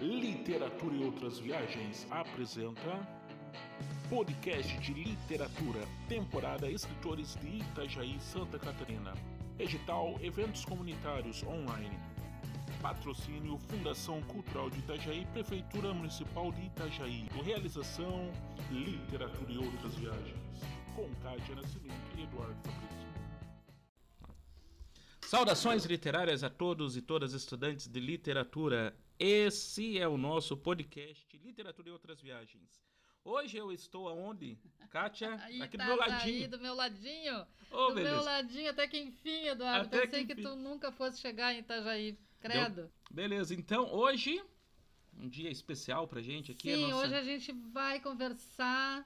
Literatura e Outras Viagens apresenta Podcast de Literatura, temporada Escritores de Itajaí, Santa Catarina. Edital Eventos Comunitários Online. Patrocínio Fundação Cultural de Itajaí, Prefeitura Municipal de Itajaí. Realização Literatura e Outras Viagens. Com Cátia Nascimento e Eduardo Fabrício. Saudações literárias a todos e todas estudantes de literatura. Esse é o nosso podcast Literatura e Outras Viagens. Hoje eu estou aonde? Kátia, Aí, aqui do tá meu Aí, ladinho. do meu ladinho. Ô, do beleza. meu ladinho, até que enfim, Eduardo. Até Pensei que que, tu nunca fosse chegar em Itajaí. Credo. Beleza, então hoje, um dia especial pra gente aqui. Sim, nossa- hoje a gente vai conversar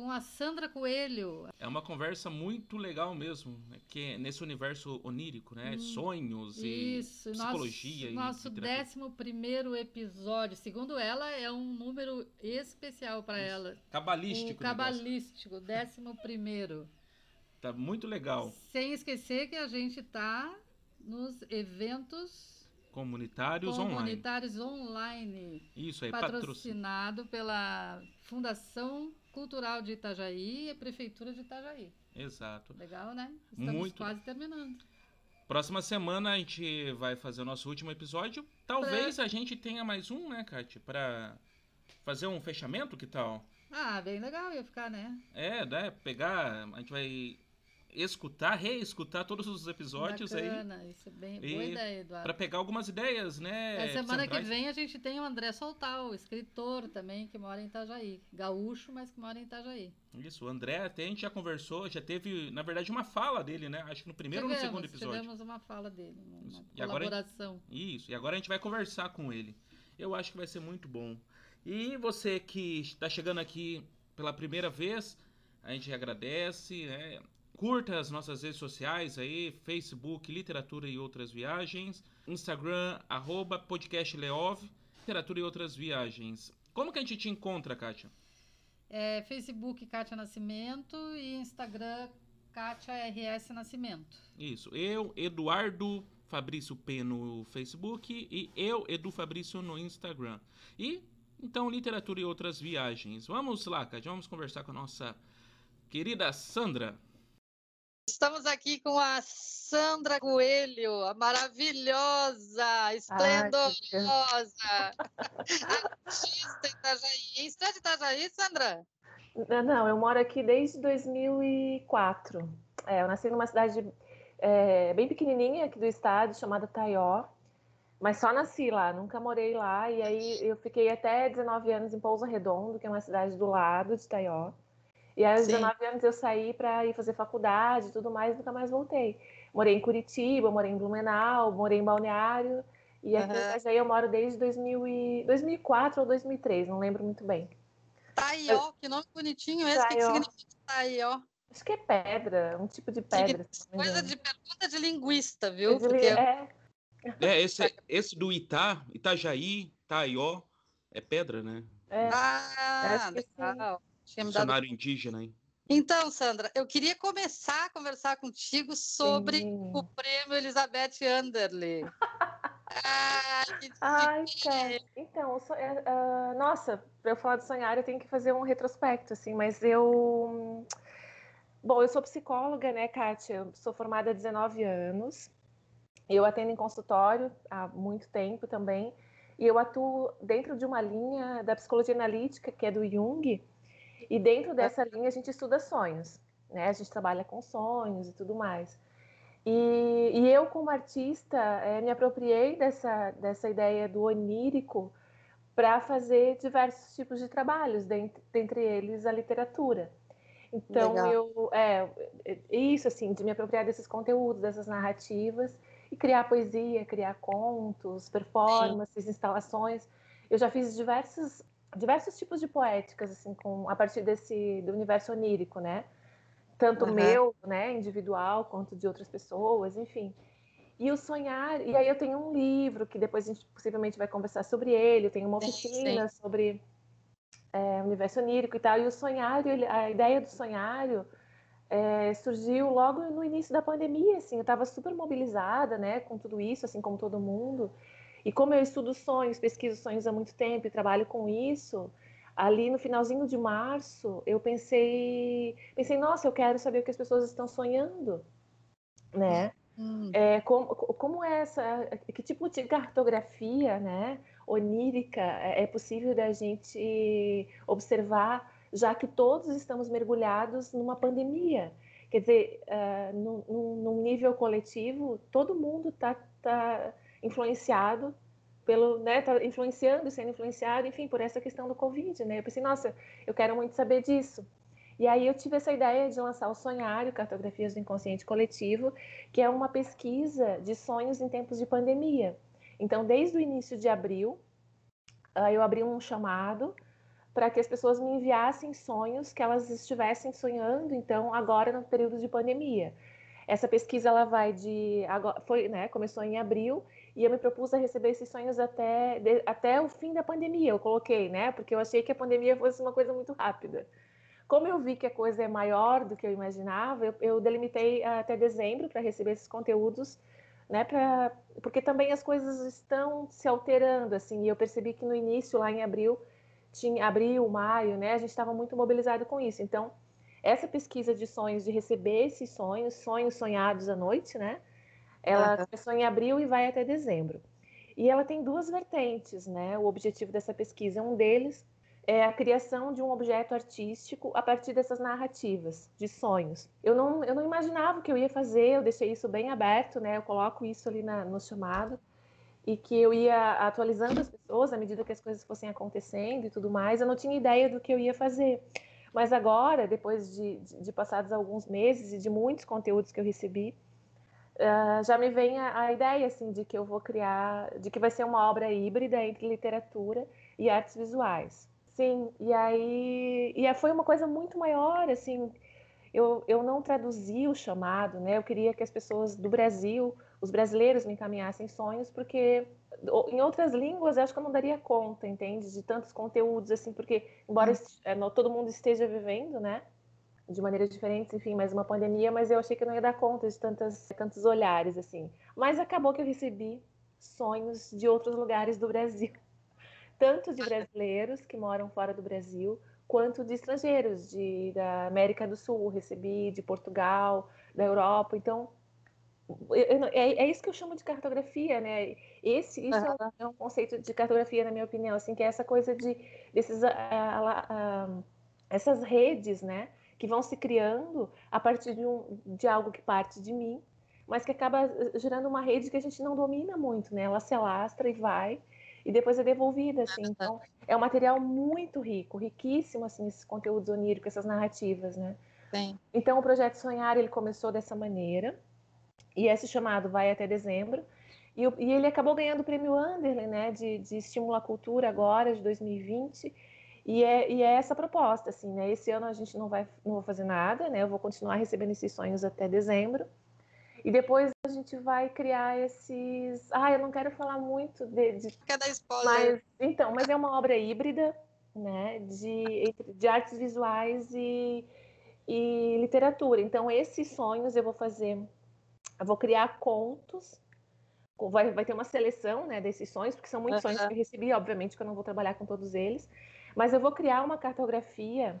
com a Sandra Coelho. É uma conversa muito legal mesmo, né? que é nesse universo onírico, né? Sonhos Hum, Isso, e psicologia nosso, e nosso literatura. décimo primeiro episódio. Segundo ela, é um número especial para ela. Cabalístico. o cabalístico, décimo primeiro. Tá muito legal. Sem esquecer que a gente tá nos eventos Comunitários online. comunitários online. Isso aí, patrocinado pela Fundação Cultural de Itajaí e Prefeitura de Itajaí. Exato. Legal, né? Estamos Muito. quase terminando. Próxima semana a gente vai fazer o nosso último episódio. Talvez a gente tenha mais um, né, Kátia? Pra fazer um fechamento, que tal? Ah, bem legal ia ficar, né? É, né? Pegar. A gente vai escutar, reescutar todos os episódios aí. Bacana, isso é bem boa ideia, Eduardo. Pra pegar algumas ideias, né? A semana que vem a gente tem o André Soltal, escritor também, que mora em Itajaí. Gaúcho, mas que mora em Itajaí. Isso, o André até a gente já conversou, já teve, na verdade, uma fala dele, né? Acho que no primeiro ou no segundo episódio. Tivemos uma fala dele, uma Isso. uma E agora- colaboração. Isso, e agora a gente vai conversar com ele. Eu acho que vai ser muito bom. E você que está chegando aqui pela primeira vez, a gente agradece, né? Curta as nossas redes sociais aí, Facebook, Literatura e Outras Viagens, Instagram, arroba podcast Leov, Literatura e Outras Viagens. Como que a gente te encontra, Kátia? É, Facebook Kátia Nascimento e Instagram Kátia RS Nascimento. Isso, eu, Eduardo Fabrício P no Facebook e eu, Edu Fabrício no Instagram. E então literatura e outras viagens. Vamos lá, Kátia, vamos conversar com a nossa querida Sandra. Estamos aqui com a Sandra Coelho, a maravilhosa, esplendorosa, artista Itajaí. Você é de Itajaí, Sandra? Não, Não, eu moro aqui desde 2004. É, eu nasci numa cidade é, bem pequenininha aqui do estado, chamada Taió. Mas só nasci lá, nunca morei lá. E aí eu fiquei até 19 anos em Pouso Redondo, que é uma cidade do lado de Taió. E aí aos Sim. 19 anos eu saí para ir fazer faculdade e tudo mais, nunca mais voltei. Morei em Curitiba, morei em Blumenau, morei em Balneário. E aqui em Aham. Itajaí eu moro desde 2000 e- 2004 ou 2003, não lembro muito bem. Taió, que nome bonitinho esse. O que, Taió. significa Taió? Acho que é pedra, um tipo de pedra. Coisa engano. de pergunta de linguista, viu? Eu Porque É, É, esse, esse do Itá, Itajaí, Taió, é pedra, né? é. Ah, sim. legal. Tinha me dado indígena, hein? Então, Sandra, eu queria começar a conversar contigo sobre Sim. o prêmio Elizabeth Anderley. ah, que Ai, cara. Então, eu sou- é, ah, nossa, para eu falar de sonhar, eu tenho que fazer um retrospecto, assim, mas eu. Bom, eu sou psicóloga, né, Kátia? Eu sou formada há 19 anos. Eu atendo em consultório há muito tempo também. E eu atuo dentro de uma linha da psicologia analítica, que é do Jung. E dentro dessa linha a gente estuda sonhos, né? A gente trabalha com sonhos e tudo mais. E, e eu, como artista, eh, me apropriei dessa, dessa ideia do onírico para fazer diversos tipos de trabalhos, dentre, dentre eles a literatura. Então, Legal. eu. É, isso, assim, de me apropriar desses conteúdos, dessas narrativas, e criar poesia, criar contos, performances, instalações. Eu já fiz diversos, diversos tipos de poéticas, assim, com, a partir desse do universo onírico, né? Tanto Aham. meu, né, individual, quanto de outras pessoas, enfim. E o sonhar, e aí eu tenho um livro que depois a gente possivelmente vai conversar sobre ele, eu tenho uma Sim, oficina sobre é, universo onírico e tal, e o sonhário, ele- a ideia do sonhário é, surgiu logo no início da pandemia, assim, eu estava super mobilizada, né, com tudo isso, assim como todo mundo, E como eu estudo sonhos, pesquiso sonhos há muito tempo e trabalho com isso, ali no finalzinho de março, eu pensei, pensei, nossa, eu quero saber o que as pessoas estão sonhando, né? Hum. É, como, como é essa, que tipo de cartografia, né, onírica é, é possível da gente observar, já que todos estamos mergulhados numa pandemia? Quer dizer, uh, num, num nível coletivo, todo mundo está tá influenciado pelo, né, tá influenciando, sendo influenciado, enfim, por essa questão do Covid, né? Eu pensei, nossa, eu quero muito saber disso. E aí eu tive essa ideia de lançar o Sonhário, Cartografias do Inconsciente Coletivo, que é uma pesquisa de sonhos em tempos de pandemia. Então, desde o início de abril, ah, eu abri um chamado para que as pessoas me enviassem sonhos que elas estivessem sonhando, então, agora no período de pandemia. Essa pesquisa ela vai de foi, né, começou em abril e eu me propus a receber esses sonhos até de, até o fim da pandemia. Eu coloquei, né, porque eu achei que a pandemia fosse uma coisa muito rápida. Como eu vi que a coisa é maior do que eu imaginava, eu, eu delimitei até dezembro para receber esses conteúdos, né? Pra, porque também as coisas estão se alterando, assim. E eu percebi que no início, lá em abril, tinha abril, maio, né? A gente estava muito mobilizado com isso. Então, essa pesquisa de sonhos, de receber esses sonhos, sonhos sonhados à noite, né? Ela uhum. começou em abril e vai até dezembro. E ela tem duas vertentes, né? O objetivo dessa pesquisa, um deles é a criação de um objeto artístico a partir dessas narrativas, de sonhos. Eu não, eu não imaginava o que eu ia fazer, eu deixei isso bem aberto, né? Eu coloco isso ali na, no chamado e que eu ia atualizando as pessoas à medida que as coisas fossem acontecendo e tudo mais. Eu não tinha ideia do que eu ia fazer. Mas agora, depois de, de, de passados alguns meses e de muitos conteúdos que eu recebi, uh, já me vem a, a, ideia assim de que eu vou criar, de que vai ser uma obra híbrida entre literatura e artes visuais. Sim, e aí e foi uma coisa muito maior, assim, eu, eu não traduzi o chamado, né? Eu queria que as pessoas do Brasil, os brasileiros me encaminhassem sonhos, porque em outras línguas eu acho que eu não daria conta, entende? De tantos conteúdos, assim, porque embora é, todo mundo esteja vivendo, né? De maneiras diferentes, enfim, mais uma pandemia, mas eu achei que eu não ia dar conta de tantas, tantos olhares, assim. Mas acabou que eu recebi sonhos de outros lugares do Brasil tanto de brasileiros que moram fora do Brasil, quanto de estrangeiros, de, da América do Sul, recebi de Portugal, da Europa. Então, eu, é, é, isso que eu chamo de cartografia, né? Esse, isso uhum. é, um, conceito de cartografia, na minha opinião, assim, que é essa coisa de desses, uh, uh, uh, essas redes, né? Que vão se criando a partir de, um, de algo que parte de mim, mas que acaba gerando uma rede que a gente não domina muito, né? Ela se alastra e vai, e depois é devolvida, assim. Então, é um material muito rico, riquíssimo, assim, esses conteúdos oníricos, essas narrativas, né? Sim. Então, o Projeto Sonhar, ele começou dessa maneira, e esse chamado vai até dezembro, e, e ele acabou ganhando o prêmio Anderley, né, de, de Estímulo à Cultura agora, de 2020, e é, e é essa proposta, assim, né? Esse ano a gente não vai não vou fazer nada, né? Eu vou continuar recebendo esses sonhos até dezembro. E depois a gente vai criar esses. Ah, eu não quero falar muito de. de... Quer dar spoiler? Mas, então, mas é uma obra híbrida, né? De, de artes visuais e, e literatura. Então, esses sonhos eu vou fazer. Eu vou criar contos. Vai, vai ter uma seleção né, desses sonhos, porque são muitos sonhos que eu recebi, obviamente, que eu não vou trabalhar com todos eles. Mas eu vou criar uma cartografia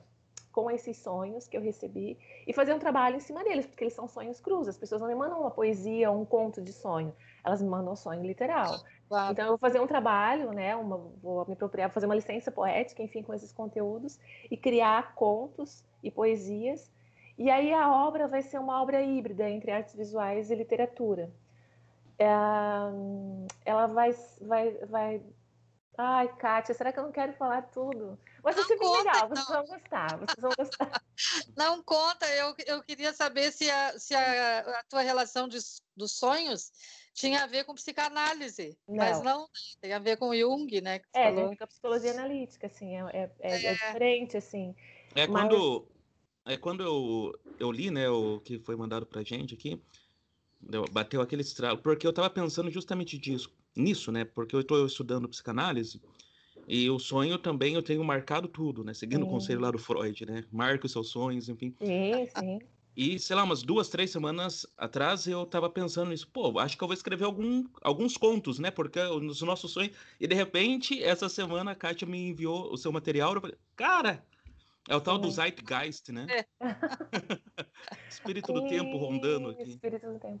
com esses sonhos que eu recebi e fazer um trabalho em cima deles, porque eles são sonhos crus. As pessoas não me mandam uma poesia ou um conto de sonho, elas me mandam um sonho literal. Claro. Então eu vou fazer um trabalho, né, uma, vou me apropriar, fazer uma licença poética, enfim, com esses conteúdos e criar contos e poesias. E aí a obra vai ser uma obra híbrida entre artes visuais e literatura. É, ela vai, vai, vai Ai, Kátia, será que eu não quero falar tudo? Mas ser bem legal, vocês vão gostar, vocês vão gostar. Não conta, eu, eu queria saber se a, se a, a tua relação de, dos sonhos tinha a ver com psicanálise, não. mas não, tem a ver com Jung, né? é, falou. com a psicologia analítica, assim, é, é, é, é. diferente, assim. É mas... quando, é quando eu, eu li, né, o que foi mandado pra gente aqui, bateu aquele estralo, porque eu estava pensando justamente disso nisso, né? Porque eu estou estudando psicanálise e o sonho também eu tenho marcado tudo, né? Seguindo sim. o conselho lá do Freud, né? Marque os seus sonhos, enfim. Sim, sim. E, sei lá, umas duas, três semanas atrás eu tava pensando nisso. Pô, acho que eu vou escrever algum, alguns contos, né? Porque nos nossos sonhos. E de repente, essa semana a Kátia me enviou o seu material. Eu falei, cara, é o tal do Zeitgeist, né? É. espírito do tempo rondando aqui. Espírito do tempo.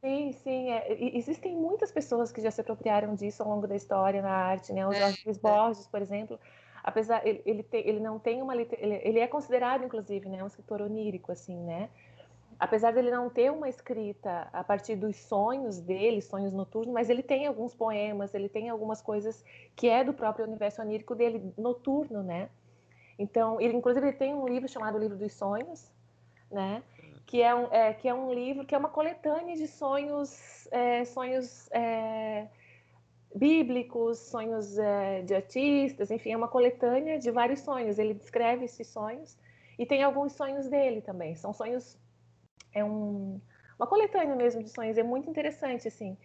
Sim, sim. É. Existem muitas pessoas que já se apropriaram disso ao longo da história na arte, né? O é, Jorge Luiz Borges, por exemplo, apesar ele, ele, te, ele não tem uma ele, ele é considerado inclusive né um escritor onírico assim né apesar dele não ter uma escrita a partir dos sonhos dele sonhos noturnos mas ele tem alguns poemas ele tem algumas coisas que é do próprio universo onírico dele noturno né então ele inclusive ele tem um livro chamado livro dos sonhos né que é um é, que é um livro que é uma coletânea de sonhos é, sonhos é, bíblicos, sonhos é, de artistas, enfim, é uma coletânea de vários sonhos. Ele descreve esses sonhos e tem alguns sonhos dele também. São sonhos, é um, uma coletânea mesmo de sonhos, é muito interessante, assim.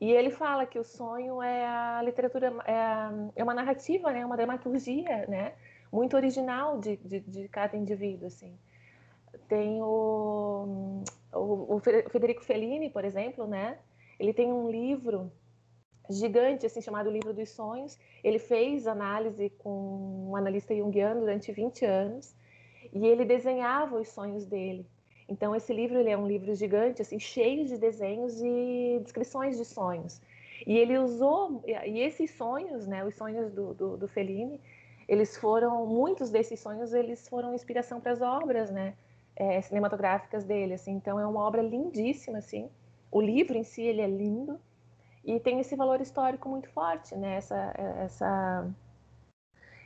E ele fala que o sonho é a literatura, é, a, é uma narrativa, né, uma dramaturgia, né, muito original de, de, de cada indivíduo, assim. Tem o, o, o Federico Fellini, por exemplo, né, ele tem um livro gigante, assim, chamado Livro dos Sonhos. Ele fez análise com um analista junguiano durante 20 anos e ele desenhava os sonhos dele. Então, esse livro ele é um livro gigante, assim, cheio de desenhos e descrições de sonhos. E ele usou, e esses sonhos, né, os sonhos do, do, do Fellini, eles foram, muitos desses sonhos, eles foram inspiração para as obras, né, é, cinematográficas dele, assim. Então, é uma obra lindíssima, assim. O livro em si, ele é lindo e tem esse valor histórico muito forte, né? Essa, essa,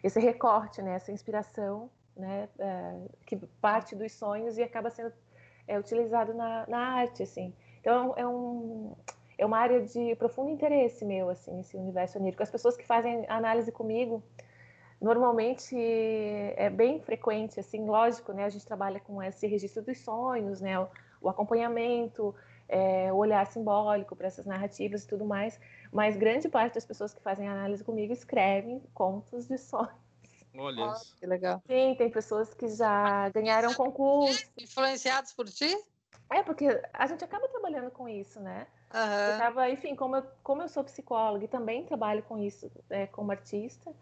esse recorte, né? Essa inspiração, né? É, que parte dos sonhos e acaba sendo é, utilizado na, na arte, assim. Então é um é uma área de profundo interesse meu, assim, esse universo onírico. As pessoas que fazem análise comigo normalmente é bem frequente, assim, lógico, né? A gente trabalha com esse registro dos sonhos, né? O, o acompanhamento, é, o olhar simbólico para essas narrativas e tudo mais, mas grande parte das pessoas que fazem análise comigo escrevem contos de sonhos. Olha isso. que legal. Sim, tem pessoas que já ganharam concurso. Influenciados por ti? É, porque a gente acaba trabalhando com isso, né? Uhum. Eu tava, enfim, como eu, como eu sou psicóloga e também trabalho com isso é, como artista,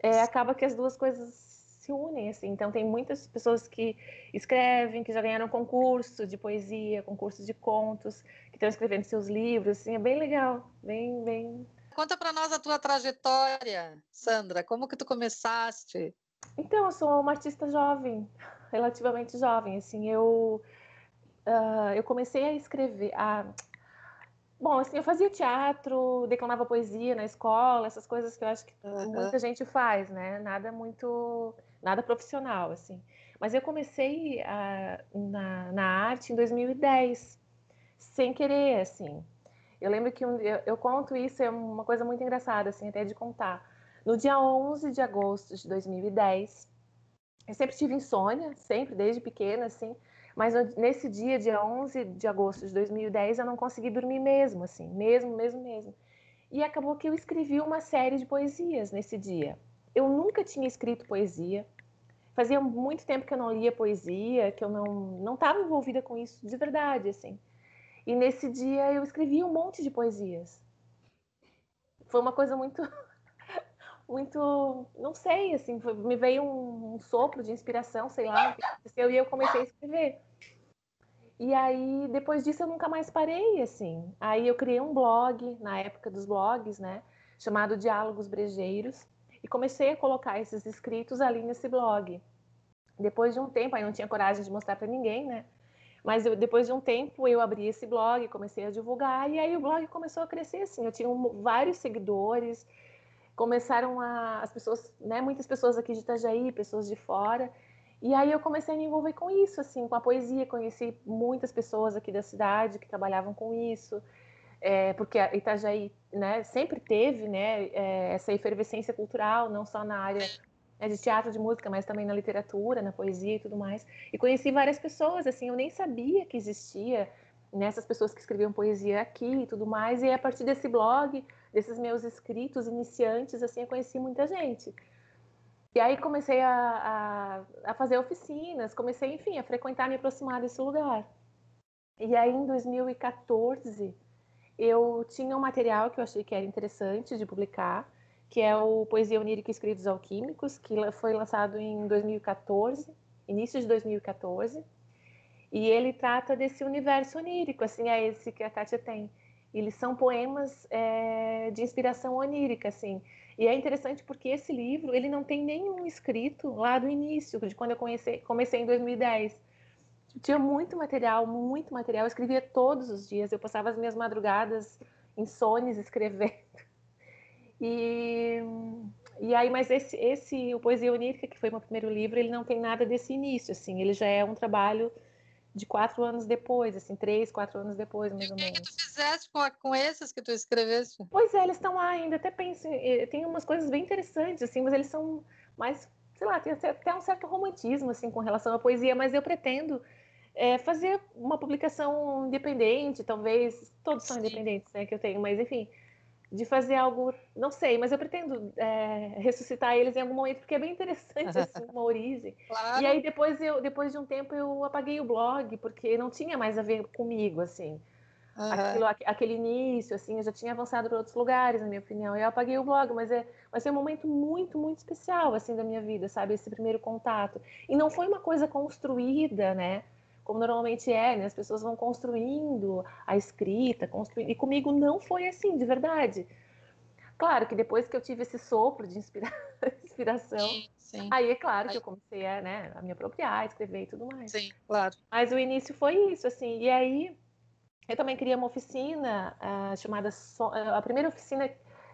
é, acaba que as duas coisas se unem, assim. Então, tem muitas pessoas que escrevem, que já ganharam concurso de poesia, concurso de contos, que estão escrevendo seus livros, assim, é bem legal, bem, bem... Conta para nós a tua trajetória, Sandra, como que tu começaste? Então, eu sou uma artista jovem, relativamente jovem, assim, eu... Uh, eu comecei a escrever, a, Bom, assim, eu fazia teatro, declamava poesia na escola, essas coisas que eu acho que uhum. muita gente faz, né? Nada muito nada profissional, assim. Mas eu comecei a, na, na arte em 2010, sem querer, assim. Eu lembro que um, eu, eu, conto isso, é uma coisa muito engraçada, assim, até de contar. No dia 11 de agosto de 2010, eu sempre tive insônia, sempre, desde pequena, assim, mas nesse dia, dia 11 de agosto de 2010, eu não consegui dormir mesmo, assim, mesmo, mesmo, mesmo. E acabou que eu escrevi uma série de poesias nesse dia. Eu nunca tinha escrito poesia, fazia muito tempo que eu não lia poesia, que eu não não estava envolvida com isso de verdade, assim. E nesse dia eu escrevi um monte de poesias. Foi uma coisa muito muito, não sei, assim, me veio um, um, sopro de inspiração, sei lá, aconteceu, e eu comecei a escrever. E aí, depois disso, eu nunca mais parei, assim. Aí eu criei um blog, na época dos blogs, né, chamado Diálogos Brejeiros, e comecei a colocar esses escritos ali nesse blog. Depois de um tempo, aí não tinha coragem de mostrar para ninguém, né? Mas eu, depois de um tempo eu abri esse blog, comecei a divulgar e aí o blog começou a crescer assim. Eu tinha um, vários seguidores, começaram a as pessoas, né? Muitas pessoas aqui de Itajaí, pessoas de fora. E aí eu comecei a me envolver com isso, assim, com a poesia. Conheci muitas pessoas aqui da cidade que trabalhavam com isso é, porque Itajaí né, sempre teve né, é, essa efervescência cultural, não só na área né, de teatro, de música, mas também na literatura, na poesia e tudo mais. E conheci várias pessoas, assim, eu nem sabia que existia nessas né, pessoas que escreviam poesia aqui e tudo mais. E a partir desse blog, desses meus escritos iniciantes, assim, eu conheci muita gente. E aí comecei a, a, a, fazer oficinas, comecei, enfim, a frequentar, me aproximar desse lugar. E aí, em 2014, eu tinha um material que eu achei que era interessante de publicar, que é o Poesia Onírica Escritos Alquímicos, que foi lançado em 2014, início de 2014. E ele trata desse universo onírico, assim, é esse que a Kátia tem. Eles são poemas é, de inspiração onírica, assim. E é interessante porque esse livro, ele não tem nenhum escrito lá do início, de quando eu comecei, comecei em 2010. Tinha muito material, muito material. Eu escrevia todos os dias. Eu passava as minhas madrugadas insones escrevendo. E, e aí, mas esse, esse, o Poesia Onírica, que foi meu primeiro livro, ele não tem nada desse início, assim. Ele já é um trabalho de quatro anos depois, assim, três, quatro anos depois, mais ou menos. Fizeste com, a, com esses que tu escreveste? Pois é, eles estão lá ainda, até penso, tem umas coisas bem interessantes, assim, mas eles são mais, sei lá, tem até um certo romantismo, assim, com relação à poesia, mas eu pretendo é, fazer uma publicação independente, talvez, todos são Sim. independentes, né, que eu tenho, mas enfim, de fazer algo, não sei, mas eu pretendo é, ressuscitar eles em algum momento, porque é bem interessante, assim, uma origem. Claro. E aí depois, eu, depois de um tempo eu apaguei o blog, porque não tinha mais a ver comigo, assim. Uhum. Aquilo, aquele início, assim, eu já tinha avançado para outros lugares, na minha opinião. Eu apaguei o blog, mas é, mas é um momento muito, muito especial, assim, da minha vida, sabe? Esse primeiro contato. E não foi uma coisa construída, né? como normalmente é, né? As pessoas vão construindo a escrita, construindo. E comigo não foi assim, de verdade. Claro que depois que eu tive esse sopro de inspira... inspiração, sim, sim. aí é claro que eu comecei a, né, a me apropriar, a escrever e tudo mais. Sim, claro. Mas o início foi isso, assim. E aí eu também queria uma oficina uh, chamada so... a primeira oficina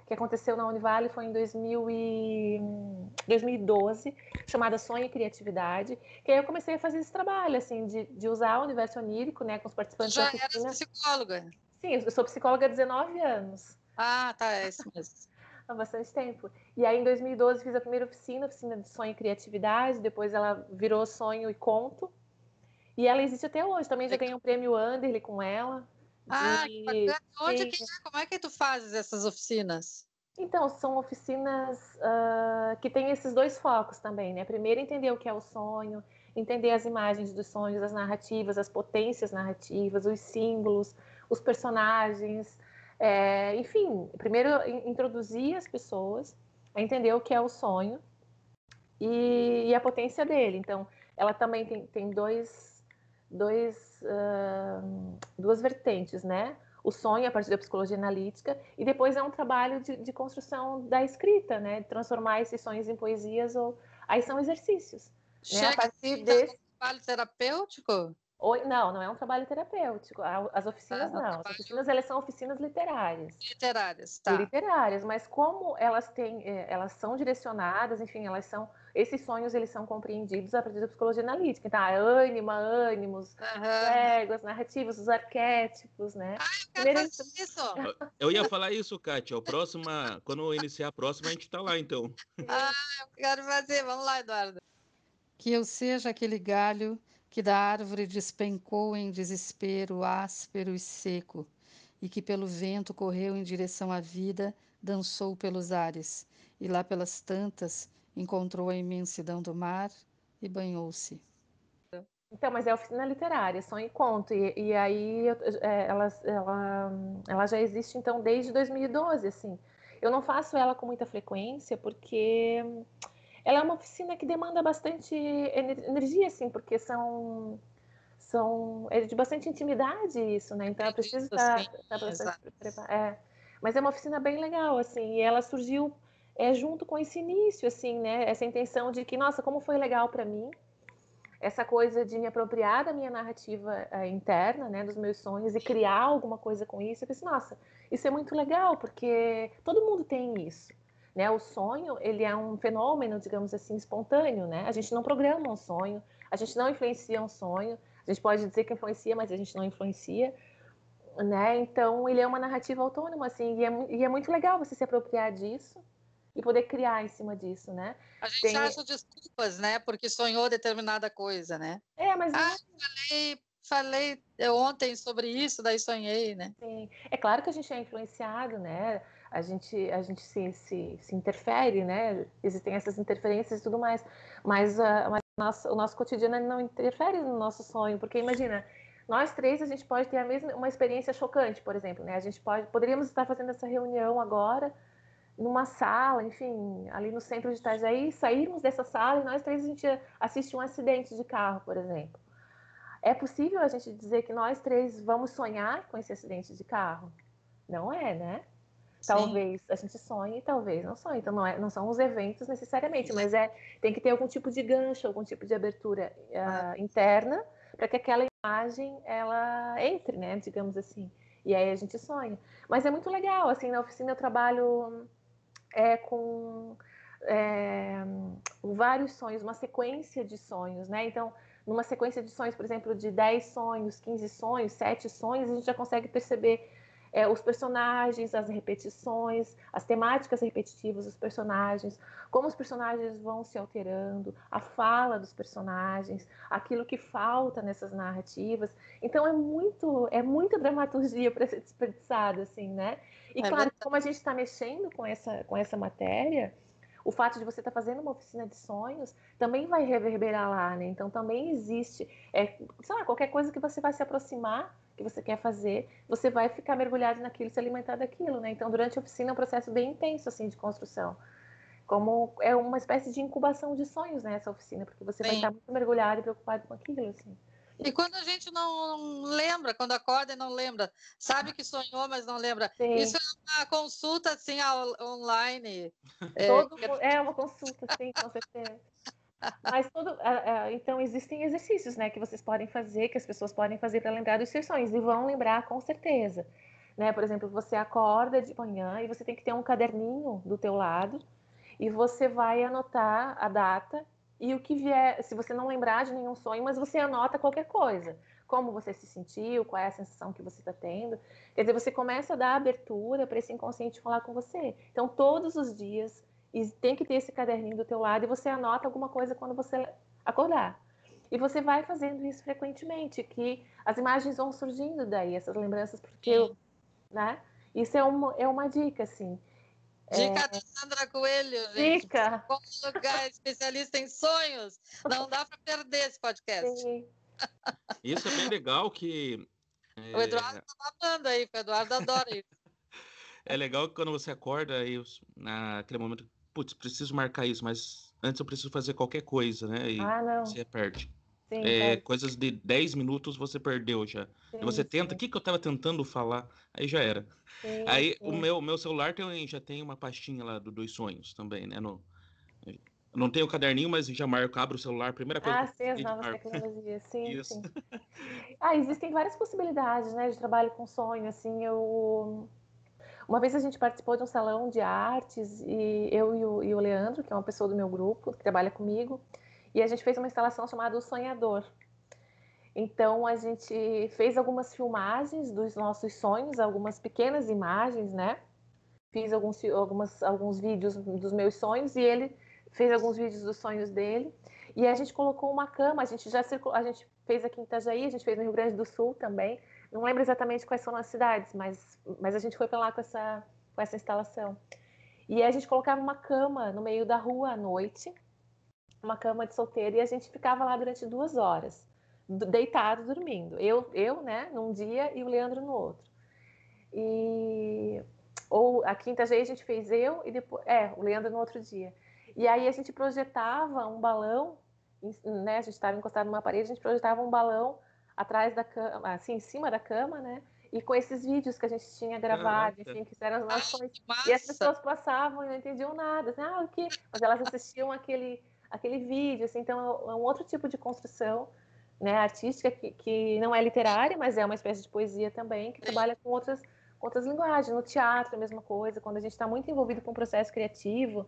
que aconteceu na Univale foi em 2000 e... 2012, chamada Sonho e Criatividade, que aí eu comecei a fazer esse trabalho, assim, de, de usar o universo onírico, né, com os participantes Já da oficina. era psicóloga? Sim, eu sou psicóloga há 19 anos. Ah, tá, é isso mesmo. há bastante tempo. E aí, em 2012, fiz a primeira oficina, oficina de sonho e criatividade, depois ela virou sonho e conto, e ela existe até hoje. Também já ganhei um prêmio Anderle com ela. Ah, de... que bacana. Onde que é? Como é que tu fazes essas oficinas? Então, são oficinas uh, que têm esses dois focos também, né? Primeiro, entender o que é o sonho, entender as imagens dos sonhos, as narrativas, as potências narrativas, os símbolos, os personagens, é, enfim, primeiro introduzir as pessoas a entender o que é o sonho e, e a potência dele. Então, ela também tem, tem dois, dois, uh, duas vertentes, né? o sonho a partir da psicologia analítica e depois é um trabalho de, de construção da escrita, né? Transformar esses sonhos em poesias ou aí são exercícios. Chega né? A partir desse trabalho terapêutico? Ou, não, não é um trabalho terapêutico. As oficinas ah, não. As oficinas elas são oficinas literárias. Literárias, tá. Literárias, mas como elas têm, eh, elas são direcionadas, enfim, elas são esses sonhos eles são compreendidos a partir da psicologia analítica. Então, a ânima, ânimos, uhum. éguas, narrativas, os arquétipos, né? Ah, eu quero fazer isso. Eu ia falar isso, Kátia. O próximo, quando eu iniciar a próxima, a gente tá lá, então. Ah, eu quero fazer. Vamos lá, Eduardo. Que eu seja aquele galho que da árvore despencou em desespero áspero e seco, e que pelo vento correu em direção à vida, dançou pelos ares, e lá pelas tantas encontrou a imensidão do mar e banhou-se. Então, mas é oficina literária, só em conto. E, e aí é, ela, ela, ela já existe, então, desde 2012, assim. Eu não faço ela com muita frequência, porque ela é uma oficina que demanda bastante energia, assim, porque são... são é de bastante intimidade isso, né? Então, eu preciso estar, bastante preparada. É. Mas é uma oficina bem legal, assim, e ela surgiu é junto com esse início, assim, né? Essa intenção de que, nossa, como foi legal para mim, essa coisa de me apropriar da minha narrativa é, interna, né, dos meus sonhos e criar alguma coisa com isso. Eu pensei, nossa, isso é muito legal, porque todo mundo tem isso. Né? O sonho, ele é um fenômeno, digamos assim, espontâneo, né? A gente não programa um sonho, a gente não influencia um sonho, a gente pode dizer que influencia, mas a gente não influencia, né? Então, ele é uma narrativa autônoma, assim, e é, e é muito legal você se apropriar disso, e poder criar em cima disso, né? A gente Tem... acha desculpas, né? Porque sonhou determinada coisa, né? É, mas ah, falei, falei ontem sobre isso, daí sonhei, né? Sim. É claro que a gente é influenciado, né? A gente, a gente se, se, se interfere, né? Existem essas interferências e tudo mais. Mas, uh, mas nosso, o nosso cotidiano não interfere no nosso sonho, porque imagina, nós três a gente pode ter a mesma uma experiência chocante, por exemplo, né? A gente pode poderíamos estar fazendo essa reunião agora numa sala, enfim, ali no centro de Itajaí, sairmos dessa sala e nós três a gente assiste um acidente de carro, por exemplo. É possível a gente dizer que nós três vamos sonhar com esse acidente de carro? Não é, né? Talvez Sim. a gente sonhe, talvez não sonhe. Então não, é, não são os eventos necessariamente, mas é tem que ter algum tipo de gancho, algum tipo de abertura uh, interna para que aquela imagem ela entre, né? Digamos assim. E aí a gente sonha. Mas é muito legal, assim, na oficina eu trabalho é, com é, vários sonhos, uma sequência de sonhos, né? Então, numa sequência de sonhos, por exemplo, de 10 sonhos, 15 sonhos, 7 sonhos, a gente já consegue perceber é, os personagens, as repetições, as temáticas repetitivas dos personagens, como os personagens vão se alterando, a fala dos personagens, aquilo que falta nessas narrativas. Então é muito, é muita dramaturgia para ser desperdiçada, assim, né? E é claro, verdade. como a gente está mexendo com essa, com essa matéria, o fato de você estar tá fazendo uma oficina de sonhos também vai reverberar lá, né? Então também existe, é, sei lá, qualquer coisa que você vai se aproximar, que você quer fazer, você vai ficar mergulhado naquilo, se alimentar daquilo, né? Então durante a oficina é um processo bem intenso assim de construção. Como é uma espécie de incubação de sonhos, né, essa oficina, porque você Sim. vai estar muito mergulhado e preocupado com aquilo, assim. E quando a gente não lembra, quando acorda e não lembra, sabe que sonhou, mas não lembra. Sim. Isso é uma consulta assim online. É, Todo, é, é uma consulta, sim, com certeza. Mas todo, então existem exercícios, né, que vocês podem fazer, que as pessoas podem fazer para lembrar dos seus sonhos e vão lembrar com certeza, né? Por exemplo, você acorda de manhã e você tem que ter um caderninho do teu lado e você vai anotar a data e o que vier, se você não lembrar de nenhum sonho, mas você anota qualquer coisa, como você se sentiu, qual é a sensação que você está tendo. Quer dizer, você começa a dar abertura para esse inconsciente falar com você. Então, todos os dias, tem que ter esse caderninho do teu lado e você anota alguma coisa quando você acordar. E você vai fazendo isso frequentemente, que as imagens vão surgindo daí, essas lembranças, porque, eu, né? Isso é uma, é uma dica, assim. Dica é... da Sandra Coelho, gente. Dica. Como lugar especialista em sonhos. Não dá para perder esse podcast. Sim. Isso é bem legal que. É... O Eduardo tá falando aí, o Eduardo adora isso. É legal que quando você acorda aí, naquele momento, putz, preciso marcar isso, mas antes eu preciso fazer qualquer coisa, né? E ah, não. você perde. Sim, é, coisas de 10 minutos você perdeu já. Sim, e você tenta, o que, que eu estava tentando falar? Aí já era. Sim, Aí o meu, meu celular tem, já tem uma pastinha lá do, dos sonhos também, né? No, não tenho o caderninho, mas já marco, abro o celular, primeira coisa. Ah, sim, as novas marco. tecnologias, sim, sim. Ah, existem várias possibilidades, né, de trabalho com sonho, assim, eu... Uma vez a gente participou de um salão de artes, e eu e o, e o Leandro, que é uma pessoa do meu grupo, que trabalha comigo, e a gente fez uma instalação chamada O Sonhador. Então a gente fez algumas filmagens dos nossos sonhos, algumas pequenas imagens, né? Fiz alguns, algumas, alguns vídeos dos meus sonhos e ele fez alguns vídeos dos sonhos dele. E a gente colocou uma cama, a gente já circulou, a gente fez aqui em Itajaí, a gente fez no Rio Grande do Sul também. Não lembro exatamente quais foram as cidades, mas, mas a gente foi para lá com essa, com essa instalação. E a gente colocava uma cama no meio da rua à noite, uma cama de solteiro e a gente ficava lá durante duas horas, deitado, dormindo. Eu, eu, né, num dia e o Leandro no outro. E ou a quinta vez a gente fez eu e depois, é, o Leandro no outro dia. E aí a gente projetava um balão, né, a gente estava encostado numa parede, a gente projetava um balão atrás da cama, assim, em cima da cama, né? E com esses vídeos que a gente tinha gravado, enfim, que eram as nossas. E as pessoas passavam e não entendiam nada. Assim, ah, o quê? Mas elas assistiam aquele aquele vídeo, assim, então é um outro tipo de construção né, artística que, que não é literária, mas é uma espécie de poesia também, que trabalha com outras, outras linguagens. No teatro, a mesma coisa, quando a gente está muito envolvido com o processo criativo,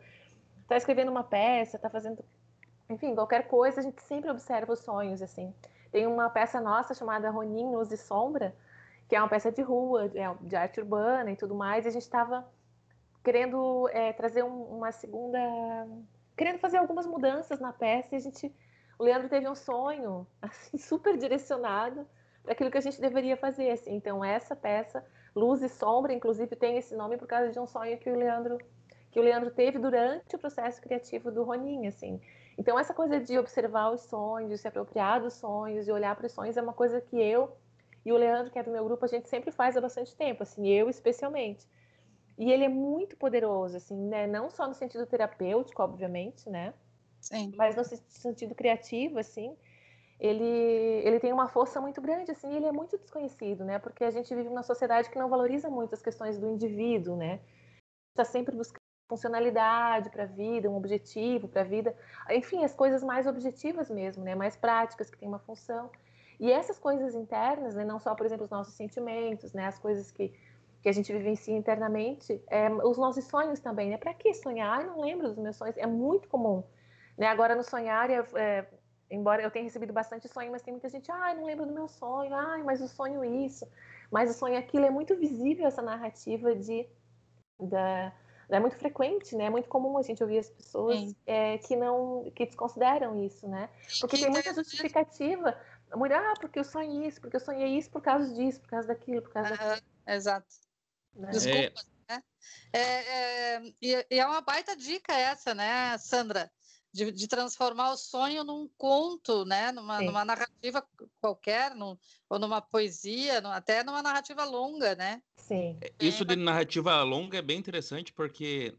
está escrevendo uma peça, está fazendo, enfim, qualquer coisa, a gente sempre observa os sonhos, assim. Tem uma peça nossa chamada Ronin, Luz e Sombra, que é uma peça de rua, é, de arte urbana e tudo mais, e a gente estava querendo é, trazer um, uma segunda querendo fazer algumas mudanças na peça e a gente o Leandro teve um sonho assim super direcionado para aquilo que a gente deveria fazer. Assim. Então, essa peça, Luz e Sombra, inclusive tem esse nome por causa de um sonho que o Leandro que o Leandro teve durante o processo criativo do Ronin, assim. Então, essa coisa de observar os sonhos, de se apropriar dos sonhos, de olhar para os sonhos, é uma coisa que eu e o Leandro, que é do meu grupo, a gente sempre faz há bastante tempo, assim, eu especialmente. E ele é muito poderoso, assim, né? Não só no sentido terapêutico, obviamente, né? Sim. Mas no sentido criativo, assim, ele, ele tem uma força muito grande, assim, e ele é muito desconhecido, né? Porque a gente vive numa sociedade que não valoriza muito as questões do indivíduo, né? Está sempre buscando funcionalidade para a vida, um objetivo para a vida, enfim, as coisas mais objetivas mesmo, né? Mais práticas que têm uma função. E essas coisas internas, né? Não só, por exemplo, os nossos sentimentos, né? As coisas que que a gente vivencia internamente, é, os nossos sonhos também, né? Para que sonhar? Eu não lembro dos meus sonhos, é muito comum. Né? Agora, no sonhar, é, é, embora eu tenha recebido bastante sonho, mas tem muita gente, ah, não lembro do meu sonho, ai, mas o sonho isso, mas o sonho aquilo, é muito visível essa narrativa de, da, é muito frequente, né? É muito comum a gente ouvir as pessoas é, que não, que desconsideram isso, né? Porque tem muita justificativa, muito, ah, porque eu sonhei isso, porque eu sonhei isso por causa disso, por causa daquilo, por causa daquilo. Exato. Né? Desculpa. É. Né? É, é, e, e é uma baita dica essa, né, Sandra? De, de, transformar o sonho num conto, né? numa, numa narrativa qualquer, num, ou numa poesia, até numa narrativa longa, né? Sim. É, isso de narrativa longa é bem interessante porque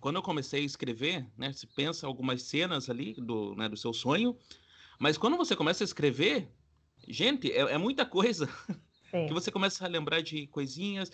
quando eu comecei a escrever, né, você pensa algumas cenas ali do, né, do seu sonho, mas quando você começa a escrever, gente, é, é muita coisa Sim. que você começa a lembrar de coisinhas.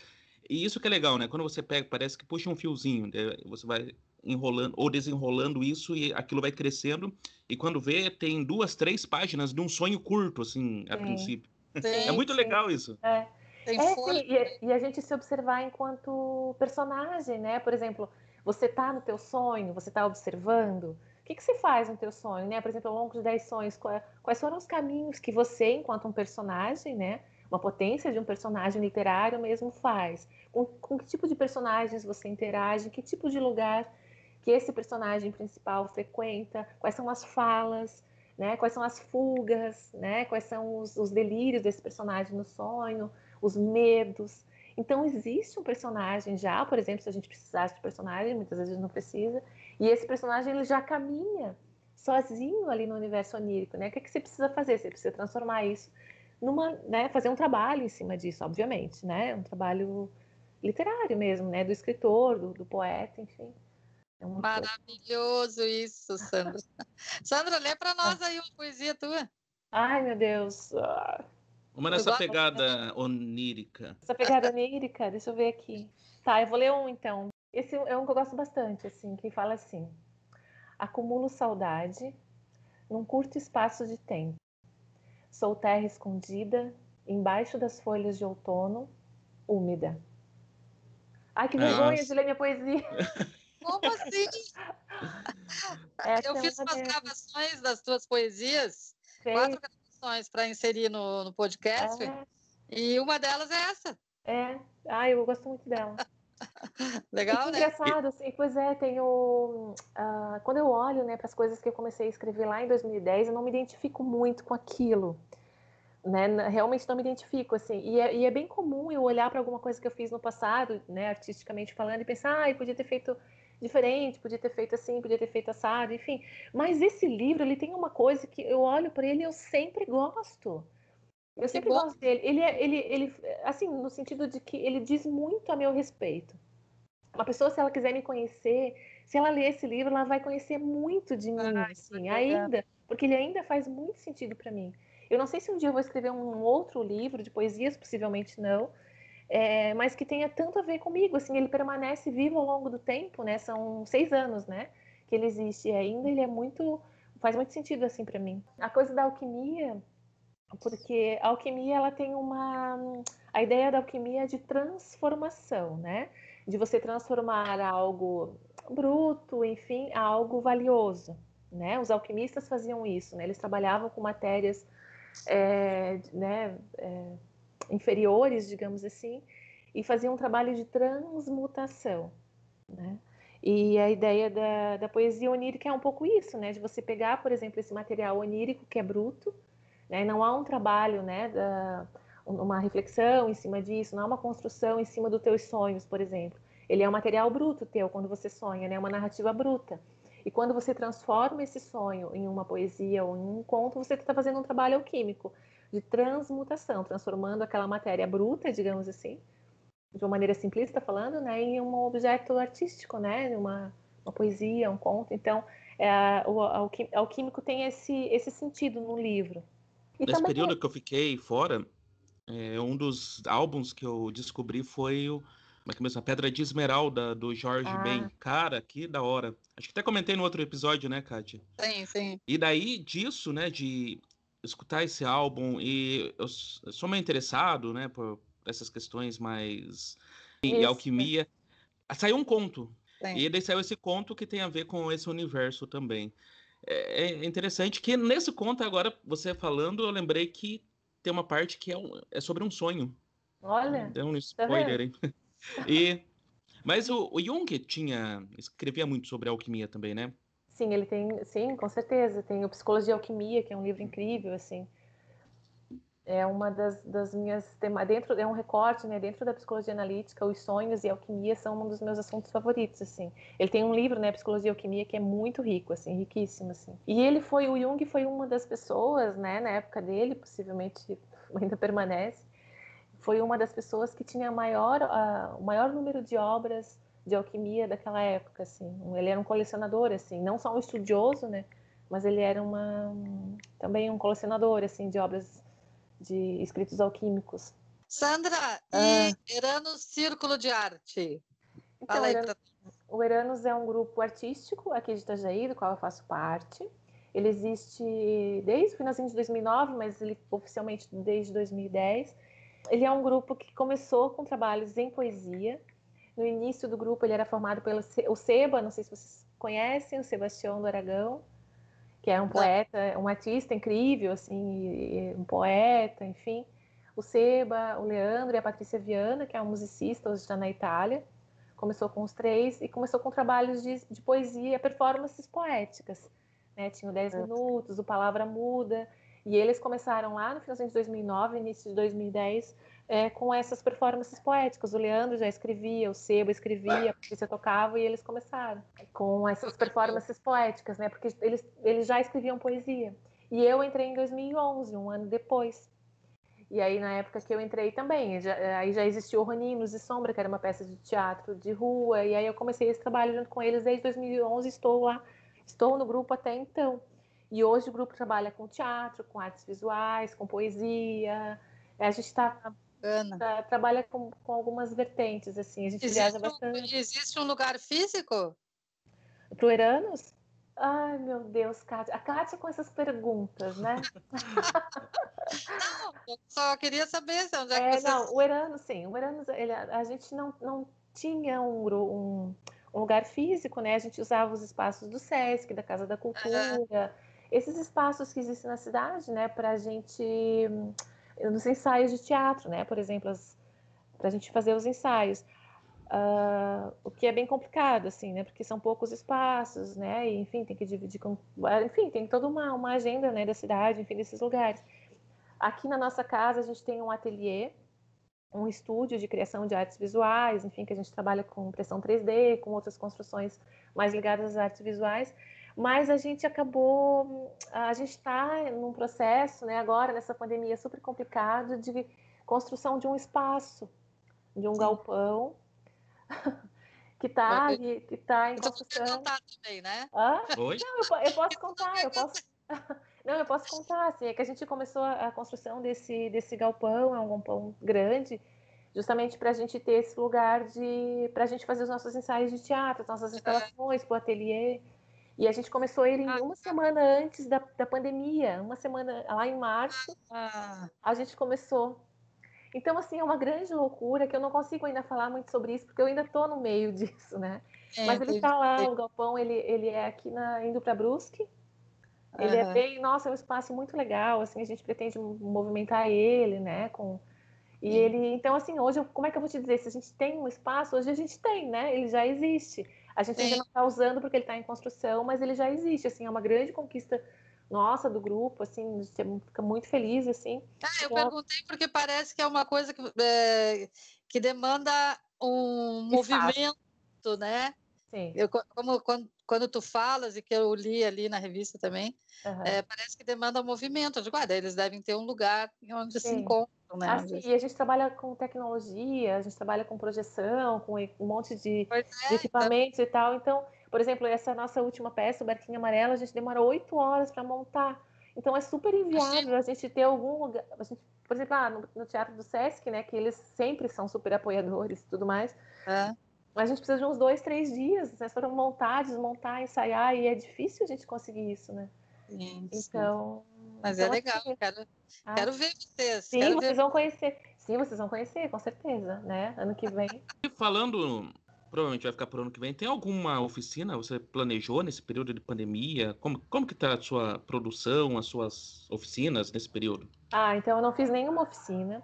E isso que é legal, né? Quando você pega, parece que puxa um fiozinho, né? você vai enrolando ou desenrolando isso e aquilo vai crescendo. E quando vê, tem duas, três páginas de um sonho curto, assim, a sim. princípio. Sim, é muito sim. legal isso. É. é sim, e, e, a gente se observar enquanto personagem, né? Por exemplo, você tá no teu sonho, você tá observando. O que, que você faz no teu sonho, né? Por exemplo, ao longo de 10 sonhos, quais foram os caminhos que você, enquanto um personagem, né? Uma potência de um personagem literário mesmo faz com, com que tipo de personagens você interage, que tipo de lugar que esse personagem principal frequenta, quais são as falas, né? Quais são as fugas, né? Quais são os, os, delírios desse personagem no sonho, os medos. Então existe um personagem já, por exemplo, se a gente precisasse de personagem, muitas vezes não precisa, e esse personagem ele já caminha sozinho ali no universo onírico, né? O que, é que você precisa fazer? Você precisa transformar isso numa, né? Fazer um trabalho em cima disso, obviamente, né? Um trabalho literário mesmo, né? Do escritor, do, do poeta, enfim. É Maravilhoso coisa. isso, Sandra. Sandra, lê para nós aí uma poesia tua. Ai, meu Deus. Uma nessa pegada onírica. Essa pegada onírica, deixa eu ver aqui. Tá, eu vou ler um então. Esse é um que eu gosto bastante, assim, que fala assim: Acumulo saudade num curto espaço de tempo. Sou terra escondida embaixo das folhas de outono, úmida Ai, que vergonha Nossa. de ler minha poesia. Como assim? Essa eu é fiz umas gravações das tuas poesias, Fez. quatro gravações para inserir no, no podcast, é. e uma delas é essa. É, ai, eu gosto muito dela. Legal, e né? Engraçado, assim, pois é, tenho. Uh, quando eu olho né, para as coisas que eu comecei a escrever lá em 2010, eu não me identifico muito com aquilo né? Realmente não me identifico, assim. E é, e é bem comum eu olhar para alguma coisa que eu fiz no passado, né, artisticamente falando, e pensar, ah, podia ter feito diferente, podia ter feito assim, podia ter feito assado, enfim. Mas esse livro, ele tem uma coisa que eu olho para ele e eu sempre gosto. Eu sempre gosto dele. Ele, é, ele, ele, assim, no sentido de que ele diz muito a meu respeito. Uma pessoa, se ela quiser me conhecer, se ela ler esse livro, ela vai conhecer muito de mim, ah, assim, é ainda, porque ele ainda faz muito sentido para mim. Eu não sei se um dia eu vou escrever um outro livro de poesias, possivelmente não, é, mas que tenha tanto a ver comigo. Assim, ele permanece vivo ao longo do tempo, né? São seis anos, né? Que ele existe e ainda ele é muito faz muito sentido assim para mim. A coisa da alquimia, porque a alquimia ela tem uma a ideia da alquimia é de transformação, né? De você transformar algo bruto, enfim, a algo valioso, né? Os alquimistas faziam isso, né? Eles trabalhavam com matérias é, né, é, inferiores, digamos assim, e fazia um trabalho de transmutação, né? E a ideia da, da poesia onírica é um pouco isso, né? De você pegar, por exemplo, esse material onírico que é bruto, Né? Não há um trabalho, né, da, uma reflexão em cima disso, não há uma construção em cima dos teus sonhos, por exemplo. Ele é um material bruto teu quando você sonha, né? Uma narrativa bruta. E quando você transforma esse sonho em uma poesia ou em um conto, você está fazendo um trabalho alquímico de transmutação, transformando aquela matéria bruta, digamos assim, de uma maneira simplista falando, né, em um objeto artístico, né, uma, uma poesia, um conto. Então, é, o alquímico tem esse, esse sentido no livro. E Nesse período é... que eu fiquei fora, é, um dos álbuns que eu descobri foi o como é que é mesmo? A Pedra de Esmeralda, do Jorge ah. Ben. Cara, que da hora. Acho que até comentei no outro episódio, né, Kátia? Sim, sim. E daí, disso, né, de escutar esse álbum, e eu sou meio interessado, né, por essas questões mais... E alquimia. Saiu um conto. Sim. E daí saiu esse conto que tem a ver com esse universo também. É, é interessante que nesse conto, agora, você falando, eu lembrei que tem uma parte que é, um, é sobre um sonho. Olha. Deu um tá spoiler, hein? E, mas o, o Jung tinha escrevia muito sobre alquimia também, né? Sim, ele tem, sim, com certeza. Tem o Psicologia e Alquimia, que é um livro incrível, assim. É uma das, das minhas temas dentro é um recorte, né? Dentro da psicologia analítica, os sonhos e a alquimia são um dos meus assuntos favoritos, assim. Ele tem um livro, né, Psicologia e Alquimia, que é muito rico, assim, riquíssimo, assim. E ele foi o Jung foi uma das pessoas, né, na época dele, possivelmente ainda permanece, foi uma das pessoas que tinha maior, uh, o maior número de obras de alquimia daquela época, assim. Ele era um colecionador, assim, não só um estudioso, né, mas ele era uma, também um colecionador, assim, de obras de escritos alquímicos. Sandra, ah. e Eranos Círculo de Arte? Então, Fala aí pra... O Eranos é um grupo artístico aqui de Itajaí, do qual eu faço parte. Ele existe desde o finalzinho de 2009, mas ele oficialmente desde 2010 ele é um grupo que começou com trabalhos em poesia. No início do grupo, ele era formado pelo o Seba, não sei se vocês conhecem, o Sebastião do Aragão, que é um poeta, um artista incrível, assim, um poeta, enfim. O Seba, o Leandro e a Patrícia Viana, que é um musicista, hoje está na Itália. Começou com os três e começou com trabalhos de, de poesia, performances poéticas. Né? Tinha o 10 Minutos, o Palavra Muda, e eles começaram lá no finalzinho de 2009, início de 2010, é, com essas performances poéticas. O Leandro já escrevia, o Sebo escrevia, a Patrícia tocava e eles começaram com essas performances poéticas, né? Porque eles, eles já escreviam poesia. E eu entrei em 2011, um ano depois. E aí, na época que eu entrei também, já, aí já existiu Roninos e Sombra, que era uma peça de teatro de rua, e aí eu comecei esse trabalho junto com eles desde 2011, estou lá, estou no grupo até então. E hoje o grupo trabalha com teatro, com artes visuais, com poesia. A gente está tá, trabalha com, com, algumas vertentes, assim. A gente existe viaja bastante. Um, existe um lugar físico? Para o Eranos? Ai, meu Deus, Kátia. A Kátia com essas perguntas, né? não, eu só queria saber se onde é, é que você... Não, o Eranos, sim. O Eranos, ele, a gente não, não tinha um, um, um, lugar físico, né? A gente usava os espaços do SESC, da Casa da Cultura... Uhum esses espaços que existem na cidade, né, para a gente, nos ensaios de teatro, né, por exemplo, para a gente fazer os ensaios. Uh, o que é bem complicado, assim, né, porque são poucos espaços, né, e, enfim, tem que dividir com, enfim, tem toda uma, uma agenda, né, da cidade, enfim, desses lugares. Aqui na nossa casa a gente tem um ateliê, um estúdio de criação de artes visuais, enfim, que a gente trabalha com impressão 3D, com outras construções mais ligadas às artes visuais, mas a gente acabou, a gente está num processo, né, agora nessa pandemia super complicado de construção de um espaço, de um Sim. galpão que está ali, que está em construção. Você contar também, né? Hã? Oi? Não, eu, eu posso contar, eu posso. Não, eu posso contar, assim, é que a gente começou a construção desse, desse galpão, é um galpão grande, justamente para a gente ter esse lugar de, para a gente fazer os nossos ensaios de teatro, nossas instalações, para o ateliê. E a gente começou ele ah, uma semana antes da, da pandemia, uma semana lá em março, ah. a gente começou. Então, assim, é uma grande loucura que eu não consigo ainda falar muito sobre isso, porque eu ainda estou no meio disso, né? É, Mas ele está lá, o galpão, ele, ele é aqui na, indo para Brusque. Ele uhum. é bem, nossa, é um espaço muito legal, assim, a gente pretende movimentar ele, né, com... E Sim. ele, então, assim, hoje, como é que eu vou te dizer? Se a gente tem um espaço, hoje a gente tem, né? Ele já existe. A gente Sim. ainda não está usando porque ele está em construção, mas ele já existe. Assim, é uma grande conquista nossa do grupo, assim, a gente fica muito feliz, assim. Ah, eu então, perguntei porque parece que é uma coisa que, é, que demanda um movimento, né? Sim. Eu, como quando, quando tu falas e que eu li ali na revista também, uhum. é, parece que demanda movimento. Eu digo, ah, eles devem ter um lugar onde Sim. se encontram, né? Assim, e a gente trabalha com tecnologia, a gente trabalha com projeção, com um monte de, é, de então equipamentos então... e tal. Então, por exemplo, essa nossa última peça, o Barquinho Amarelo, a gente demorou oito horas para montar. Então é super inviável a gente ter algum lugar. A gente, por exemplo, ah, no, no, Teatro do Sesc, né? Que eles sempre são super apoiadores e tudo mais. É. Mas a gente precisa de uns dois, três dias, né? Para montar, desmontar, ensaiar, e é difícil a gente conseguir isso, né? Sim, então. Mas é então, é legal, assim, quero, ah, quero ver vocês. Sim, vocês ver. vão conhecer. Sim, vocês vão conhecer, com certeza, né? Ano que vem. Falando provavelmente vai ficar para o ano que vem. Tem alguma oficina você planejou nesse período de pandemia? Como, como que está a sua produção, as suas oficinas nesse período? Ah, então eu não fiz nenhuma oficina.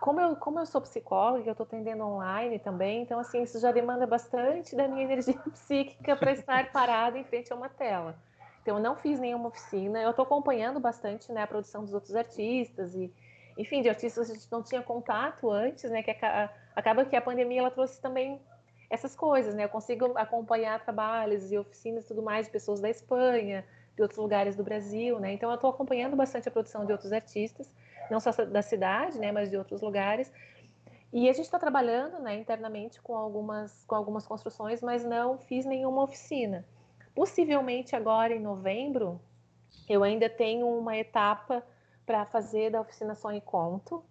Como eu, como eu sou psicóloga, eu estou atendendo online também, então assim, isso já demanda bastante da minha energia psíquica para estar parada em frente a uma tela. Então eu não fiz nenhuma oficina, eu estou acompanhando bastante né, a produção dos outros artistas e, enfim, de artistas que a gente não tinha contato antes, né? Que acaba que a pandemia ela trouxe também essas coisas, né? Eu consigo acompanhar trabalhos e oficinas e tudo mais de pessoas da Espanha, de outros lugares do Brasil, né? Então eu estou acompanhando bastante a produção de outros artistas, não só da cidade, né, mas de outros lugares. E a gente está trabalhando, né, internamente com algumas com algumas construções, mas não fiz nenhuma oficina. Possivelmente agora em novembro eu ainda tenho uma etapa para fazer da oficina Sonho e Conto,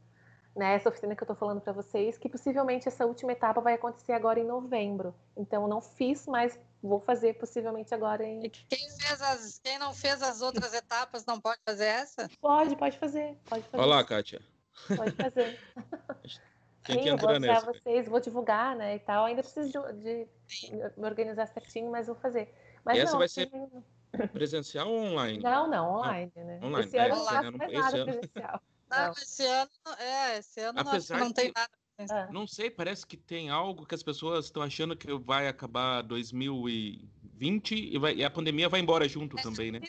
né, essa oficina que eu estou falando para vocês, que possivelmente essa última etapa vai acontecer agora em novembro. Então, não fiz, mas vou fazer possivelmente agora em. E quem, fez as, quem não fez as outras etapas não pode fazer essa? Pode, pode fazer. Pode fazer. Olá, Kátia. Pode fazer. Quem Sim, que entra vou nessa? vocês, vou divulgar, né, e tal. Ainda preciso de, de me organizar certinho, mas vou fazer. Mas essa não, vai ser presencial ou online? Não, não, online, não. né? Online. Esse ano é, não faço mais nada ano... presencial. Não, esse ano, é, esse ano Apesar não, não tem nada. É. Não sei, parece que tem algo que as pessoas estão achando que vai acabar 2020 e, vai, e a pandemia vai embora junto é, também, né?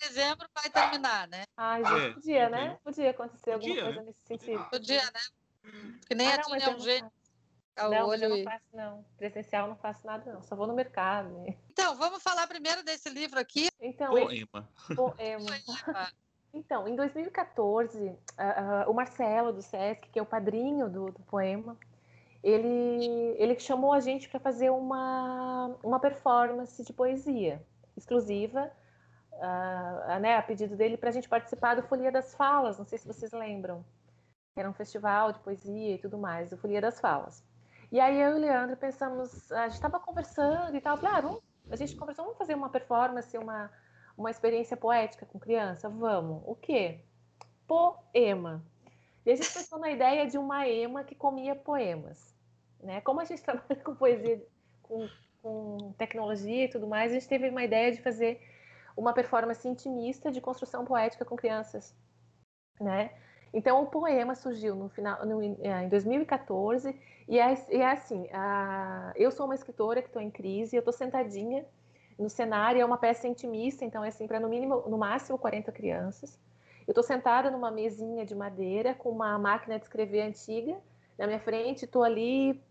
dezembro vai terminar, né? Ai, gente, é, podia, né? Podia acontecer podia, alguma coisa né? nesse sentido. Podia, né? Porque nem ah, não, é um jeito. Não, olho eu não faço, não. Presencial não faço nada, não. Só vou no mercado. Então, vamos falar primeiro desse livro aqui. Então, poema. Esse... Poema. poema. Então, em 2014, uh, uh, o Marcelo do Sesc, que é o padrinho do, do poema, ele, ele chamou a gente para fazer uma, uma performance de poesia exclusiva, uh, né, a pedido dele, para a gente participar do Folia das Falas. Não sei se vocês lembram. Era um festival de poesia e tudo mais, do Folia das Falas. E aí eu e o Leandro pensamos, a gente estava conversando e tal, claro, a gente conversou, vamos fazer uma performance, uma uma experiência poética com criança? Vamos. O quê? Poema. E a gente pensou na ideia de uma ema que comia poemas. Né? Como a gente trabalha com poesia, com, com tecnologia e tudo mais, a gente teve uma ideia de fazer uma performance intimista de construção poética com crianças. Né? Então, o poema surgiu no final, no, é, em 2014, e é, e é assim: eu sou uma escritora que estou em crise, eu estou sentadinha no cenário é uma peça intimista, então é assim para no mínimo, no máximo 40 crianças. Eu estou sentada numa mesinha de madeira com uma máquina de escrever antiga na minha frente, estou ali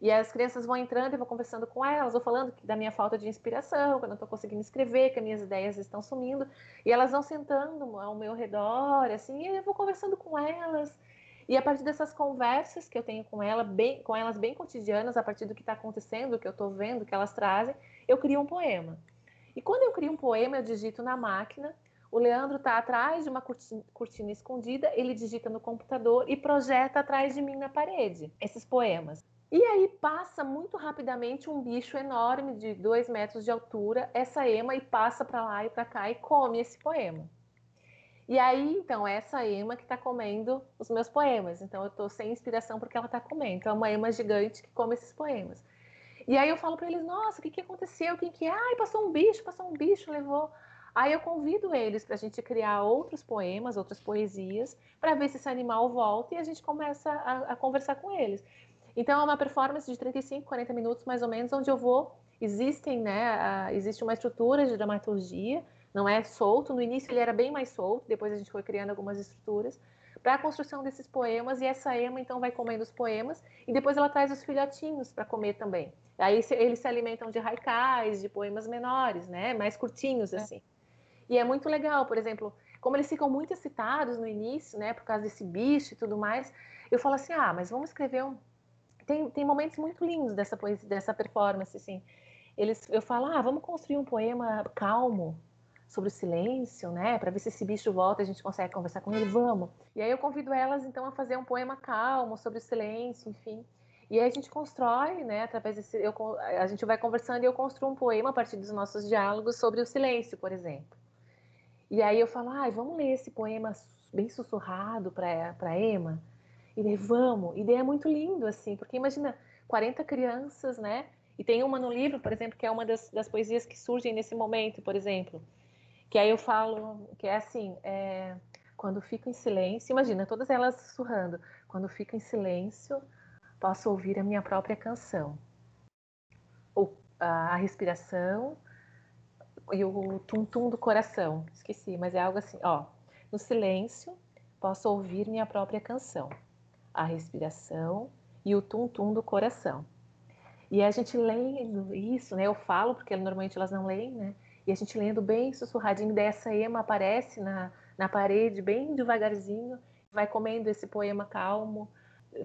e as crianças vão entrando e vou conversando com elas, vou falando da minha falta de inspiração, que eu não estou conseguindo escrever, que as minhas ideias estão sumindo, e elas vão sentando ao meu redor, assim, e eu vou conversando com elas. E a partir dessas conversas que eu tenho com, ela, bem, com elas bem cotidianas, a partir do que está acontecendo, do que eu estou vendo, que elas trazem, eu crio um poema. E quando eu crio um poema, eu digito na máquina. O Leandro está atrás de uma cortina, cortina escondida, ele digita no computador e projeta atrás de mim na parede esses poemas. E aí passa muito rapidamente um bicho enorme de dois metros de altura, essa ema, e passa para lá e para cá e come esse poema. E aí, então, é essa ema que está comendo os meus poemas. Então, eu estou sem inspiração porque ela está comendo. Então, é uma ema gigante que come esses poemas. E aí eu falo para eles, nossa, o que, que aconteceu? Quem que é? Ai, passou um bicho, passou um bicho, levou. Aí eu convido eles para a gente criar outros poemas, outras poesias, para ver se esse animal volta e a gente começa a, a, conversar com eles. Então é uma performance de 35, 40 minutos mais ou menos, onde eu vou. Existem, né? A, existe uma estrutura de dramaturgia não é solto. No início ele era bem mais solto, depois a gente foi criando algumas estruturas para a construção desses poemas, e essa ema então vai comendo os poemas, e depois ela traz os filhotinhos para comer também. Aí eles se alimentam de haikais, de poemas menores, né, mais curtinhos é. assim. E é muito legal, por exemplo, como eles ficam muito excitados no início, né, por causa desse bicho e tudo mais, eu falo assim, ah, mas vamos escrever um... Tem, tem momentos muito lindos dessa poesia, dessa performance, assim. Eles, eu falo, ah, vamos construir um poema calmo, sobre o silêncio, né? Para ver se esse bicho volta a gente consegue conversar com ele, vamos. E aí eu convido elas então a fazer um poema calmo sobre o silêncio, enfim. E aí a gente constrói, né? Através desse, eu, a gente vai conversando e eu construo um poema a partir dos nossos diálogos sobre o silêncio, por exemplo. E aí eu falo, ai, ah, vamos ler esse poema bem sussurrado para Emma. E daí vamos. E daí é muito lindo assim, porque imagina 40 crianças, né? E tem uma no livro, por exemplo, que é uma das, das poesias que surgem nesse momento, por exemplo que aí eu falo que é assim, é, quando fico em silêncio, imagina, todas elas sussurrando, quando fico em silêncio, posso ouvir a minha própria canção. O, a, a respiração e o tum-tum do coração. Esqueci, mas é algo assim, ó. No silêncio, posso ouvir minha própria canção. A respiração e o tum-tum do coração. E a gente lendo isso, né? Eu falo, porque normalmente elas não leem, né? E a gente lendo bem sussurradinho, dessa ema aparece na, na parede, bem devagarzinho, vai comendo esse poema calmo,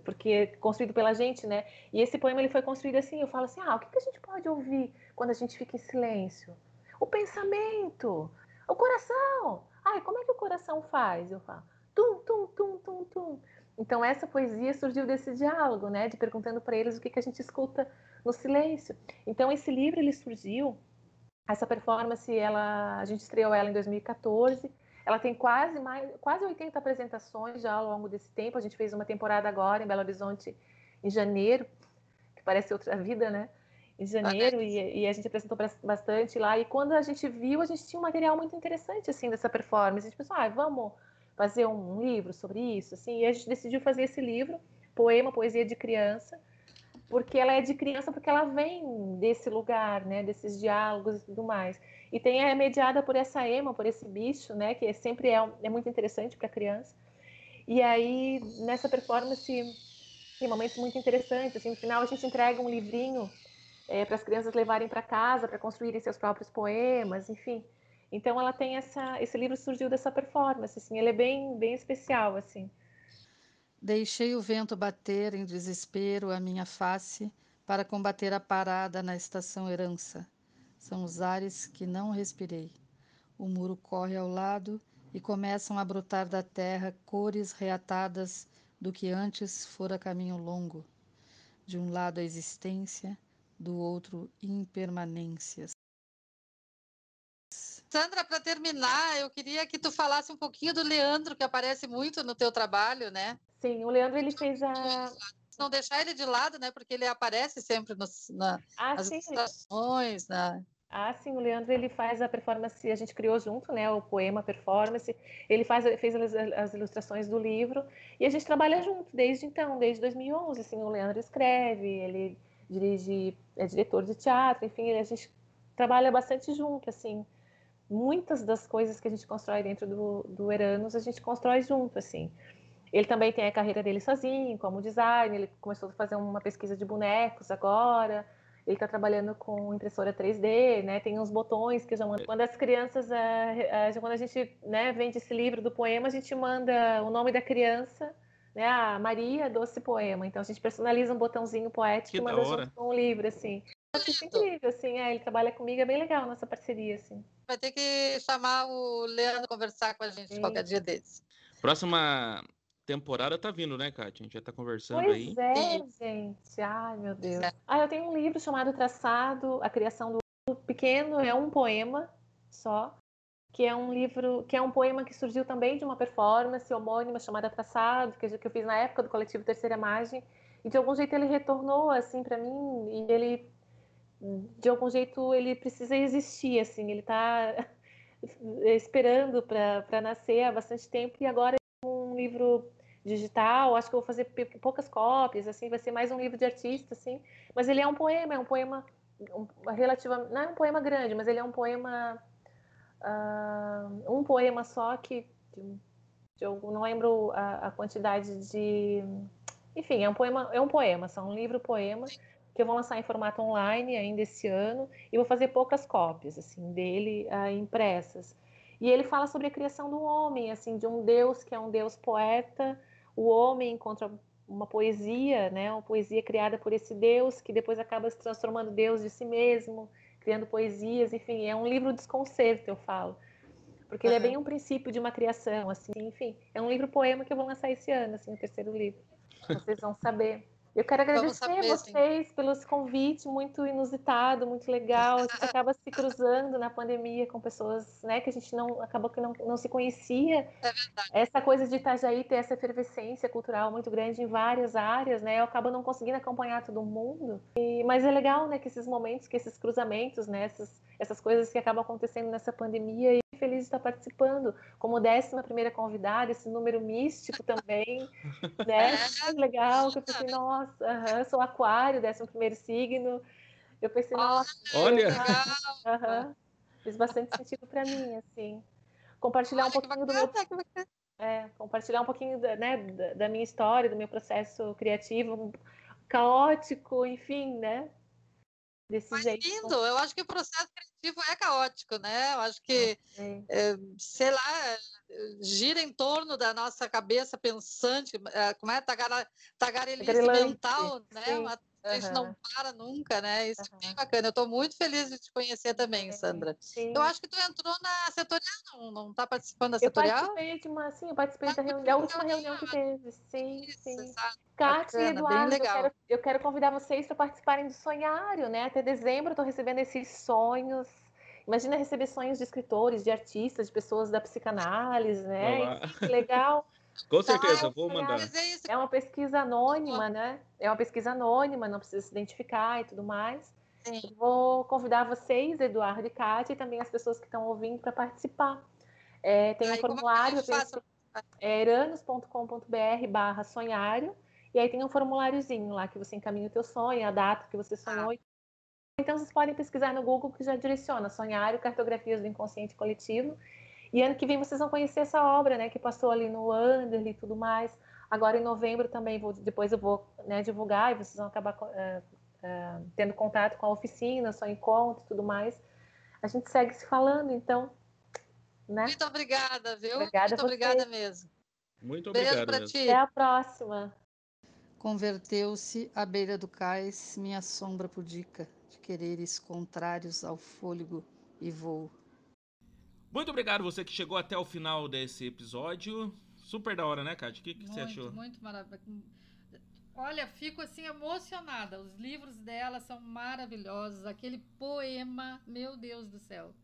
porque é construído pela gente, né? E esse poema ele foi construído assim, eu falo assim, ah, o que, que a gente pode ouvir quando a gente fica em silêncio? O pensamento, o coração. Ai, como é que o coração faz? Eu falo, tum, tum, tum, tum, tum. Então essa poesia surgiu desse diálogo, né? De perguntando para eles o que, que a gente escuta no silêncio. Então esse livro ele surgiu essa performance, ela, a gente estreou ela em 2014. Ela tem quase mais, quase 80 apresentações já ao longo desse tempo. A gente fez uma temporada agora em Belo Horizonte em janeiro, que parece outra vida, né? Em janeiro e, e, a gente apresentou bastante lá. E quando a gente viu, a gente tinha um material muito interessante assim dessa performance. A gente pensou, ah, vamos fazer um livro sobre isso, assim. E a gente decidiu fazer esse livro, poema, poesia de criança porque ela é de criança, porque ela vem desse lugar, né, desses diálogos e tudo mais. E tem é mediada por essa ema, por esse bicho, né, que sempre é, é muito interessante para criança. E aí, nessa performance, tem momentos muito interessantes. Assim, no final, a gente entrega um livrinho é, para as crianças levarem para casa, para construírem seus próprios poemas, enfim. Então, ela tem essa... Esse livro surgiu dessa performance, assim. Ele é bem, bem especial, assim. Deixei o vento bater em desespero a minha face para combater a parada na estação herança. São os ares que não respirei. O muro corre ao lado e começam a brotar da terra cores reatadas do que antes fora caminho longo. De um lado a existência, do outro impermanências. Sandra, para terminar, eu queria que tu falasse um pouquinho do Leandro, que aparece muito no teu trabalho, né? Sim, o Leandro ele fez a. Não deixar ele de lado, né? Porque ele aparece sempre nos, na, ah, nas ilustrações, na... Ah, sim, o Leandro ele faz a performance, a gente criou junto, né, o poema performance, ele faz, fez as, as, ilustrações do livro e a gente trabalha junto desde então, desde 2011, assim, o Leandro escreve, ele dirige, é diretor de teatro, enfim, a gente trabalha bastante junto, assim, muitas das coisas que a gente constrói dentro do, do Eranos, a gente constrói junto, assim, ele também tem a carreira dele sozinho, como designer, ele começou a fazer uma pesquisa de bonecos agora, ele está trabalhando com impressora 3D, né? Tem uns botões que já mandam. Quando as crianças, a, a, quando a gente né, vende esse livro do poema, a gente manda o nome da criança, né? A Maria Doce Poema. Então a gente personaliza um botãozinho poético que e manda junto com o livro, assim. Acho incrível, assim, é, ele trabalha comigo, é bem legal nossa parceria, assim. Vai ter que chamar o Leandro conversar com a gente Sim. qualquer dia desses. Próxima temporada tá vindo, né, Kátia? A gente já tá conversando pois aí. Pois é, gente. Ai, meu Deus. Ah, eu tenho um livro chamado Traçado, A Criação do Pequeno, é um poema só, que é um livro, que é um poema que surgiu também de uma performance homônima chamada Traçado, que eu fiz na época do coletivo Terceira Imagem, e de algum jeito ele retornou assim para mim e ele de algum jeito ele precisa existir assim, ele tá esperando para nascer há bastante tempo e agora um livro digital, acho que eu vou fazer poucas cópias, assim, vai ser mais um livro de artista, assim, mas ele é um poema, é um poema um, relativa, não é um poema grande, mas ele é um poema uh, um poema só que eu não lembro a, a, quantidade de. Enfim, é um poema, é um poema, são um livro poema que eu vou lançar em formato online ainda esse ano e vou fazer poucas cópias assim dele uh, impressas. E ele fala sobre a criação do homem, assim, de um Deus que é um Deus poeta. O homem encontra uma poesia, né, uma poesia criada por esse Deus que depois acaba se transformando Deus de si mesmo, criando poesias, enfim, é um livro desconcerto, eu falo. Porque uhum. ele é bem um princípio de uma criação, assim, enfim, é um livro poema que eu vou lançar esse ano, assim, o terceiro livro. Vocês vão saber. Eu quero agradecer a vocês sim. pelos convites, muito inusitado, muito legal. A gente acaba se cruzando na pandemia com pessoas, né, que a gente não acabou que não, não se conhecia. É verdade. Essa coisa de Itajaí ter essa efervescência cultural muito grande em várias áreas, né? Eu acabo não conseguindo acompanhar todo mundo. E, mas é legal, né, que esses momentos, que esses cruzamentos, né, essas, essas coisas que acabam acontecendo nessa pandemia feliz de estar participando como décima primeira convidada, esse número místico também, né? É, legal, que eu pensei, nossa, uh -huh, sou aquário, décimo primeiro signo. Eu pensei, nossa, olha, uh -huh. fez bastante sentido para mim, assim. Compartilhar um pouquinho do meu é, compartilhar um pouquinho da, né, da minha história, do meu processo criativo, caótico, enfim, né? Desse Mas jeito. lindo, eu acho que o processo criativo é caótico, né? Eu acho que, é, sei lá, gira em torno da nossa cabeça pensante, eh, como é? Tagarelice mental, né? Uma a gente uhum. não para nunca, né? Isso uhum. é bem bacana. Eu estou muito feliz de te conhecer também, Sandra. Sim. Eu acho que tu entrou na setorial, não, não está participando da setorial? Eu participei de uma, sim, eu participei da, reunião, da última reunião que teve. Sim, Isso, sim. Kátia e Eduardo, eu quero, eu quero convidar vocês para participarem do Sonhário, né? Até dezembro eu estou recebendo esses sonhos. Imagina receber sonhos de escritores, de artistas, de pessoas da psicanálise, né? Que legal. Com tá, certeza, vou mandar. É, é uma pesquisa anônima, né? É uma pesquisa anônima, não precisa se identificar e tudo mais. Vou convidar vocês, Eduardo e Kátia, e também as pessoas que estão ouvindo para participar. É, tem um formulário, é eranos.com.br barra sonhário, e aí tem um formuláriozinho lá que você encaminha o teu sonho, a data que você sonhou. Ah. Então vocês podem pesquisar no Google que já direciona sonhário, cartografias do inconsciente coletivo, e ano que vem vocês vão conhecer essa obra, né, que passou ali no Anderle e tudo mais. Agora em novembro também vou, depois eu vou né, divulgar e vocês vão acabar uh, uh, tendo contato com a oficina, só encontro e tudo mais. A gente segue se falando, então. Né? Muito obrigada, viu? Obrigada Muito obrigada mesmo. Muito obrigado. Beijo ti. Até a próxima. Converteu-se à beira do cais minha sombra pudica, de quereres contrários ao fôlego e voo. Muito obrigado você que chegou até o final desse episódio. Super da hora, né, Kátia? O que, que muito, você achou? Muito maravilhoso. Olha, fico assim emocionada. Os livros dela são maravilhosos. Aquele poema, meu Deus do céu.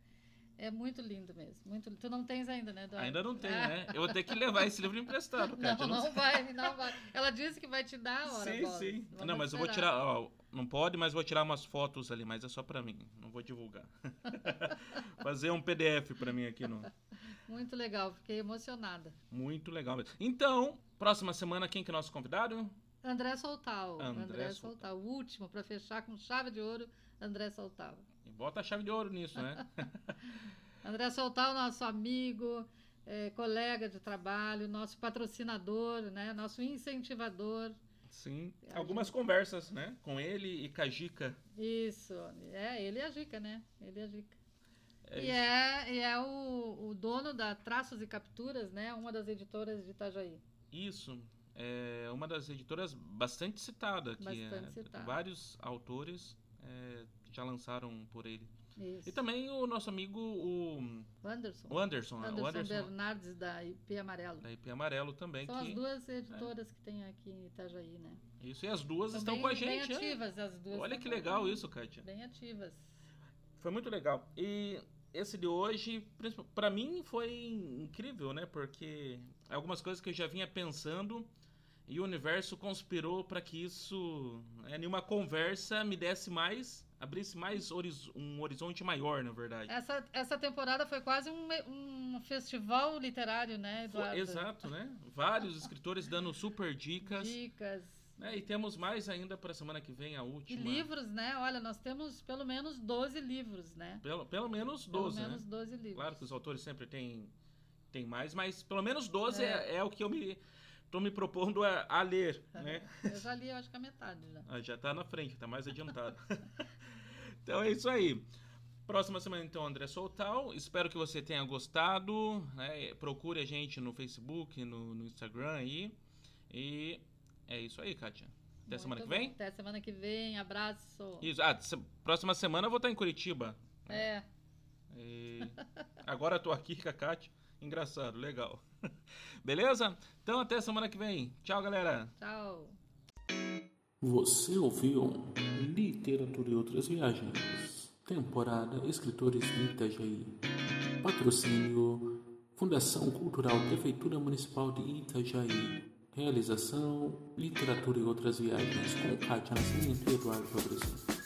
É muito lindo mesmo. Muito, tu não tens ainda, né, Eduardo? Ainda não tenho, ah. né? Eu vou ter que levar esse livro emprestado, Kátia. Não, não, não vai, não vai. Ela disse que vai te dar a hora. Sim, bola. sim. Vamos não, mas esperar. eu vou tirar. Ó, não pode, mas vou tirar umas fotos ali, mas é só para mim. Não vou divulgar. Fazer um PDF para mim aqui no. Muito legal, fiquei emocionada. Muito legal. Então, próxima semana, quem que é nosso convidado? André Soltal. André, André Soltal. O último, para fechar com chave de ouro, André Soltal. E bota a chave de ouro nisso, né? André Soltal, nosso amigo, é, colega de trabalho, nosso patrocinador, né? nosso incentivador. Sim, algumas gente... conversas, né? Com ele e com a Gica. Isso, é, ele e a Gica, né? Ele e a Gica. É e, é, e é o, o dono da Traços e Capturas, né? Uma das editoras de Itajaí. Isso, é uma das editoras bastante citada aqui. Bastante é, citada. Vários autores é, já lançaram por ele. Isso. E também o nosso amigo, o... Anderson. O Anderson. Anderson, o Anderson Bernardes, da IP Amarelo. Da IP Amarelo também. São que... as duas editoras é. que tem aqui em Itajaí, né? Isso, e as duas São estão bem, com a gente. Bem ativas, é. as duas. Olha que legal isso, Kátia. Bem ativas. Foi muito legal. E esse de hoje, para mim, foi incrível, né? Porque algumas coisas que eu já vinha pensando e o universo conspirou para que isso, né, em uma conversa, me desse mais abrisse mais horiz um horizonte maior, na verdade. Essa, essa temporada foi quase um, um festival literário, né, Eduardo? Foi, exato, né? Vários escritores dando super dicas. Dicas. É, e temos mais ainda para a semana que vem, a última. E livros, né? Olha, nós temos pelo menos 12 livros, né? Pelo, pelo menos 12, Pelo menos né? 12 livros. Claro que os autores sempre têm, têm mais, mas pelo menos 12 é, É. é o que eu me tô me propondo a, a ler, né? Eu já li, eu acho que a metade já. Ah, já tá na frente, tá mais adiantado. então é isso aí. Próxima semana, então, André Soltal. Espero que você tenha gostado. né? Procure a gente no Facebook, no, no Instagram aí. E é isso aí, Kátia. Até Muito semana que bom. vem? Até semana que vem. Abraço. Isso. Ah, se- próxima semana eu vou estar em Curitiba. É. E agora eu tô aqui com a Kátia. Engraçado, legal. Beleza? Então até semana que vem. Tchau, galera. Tchau. Você ouviu Literatura e Outras Viagens. Temporada Escritores de Itajaí. Patrocínio Fundação Cultural Prefeitura Municipal de Itajaí. Realização Literatura e Outras Viagens com Kátia Nascimento e Eduardo Fabrício.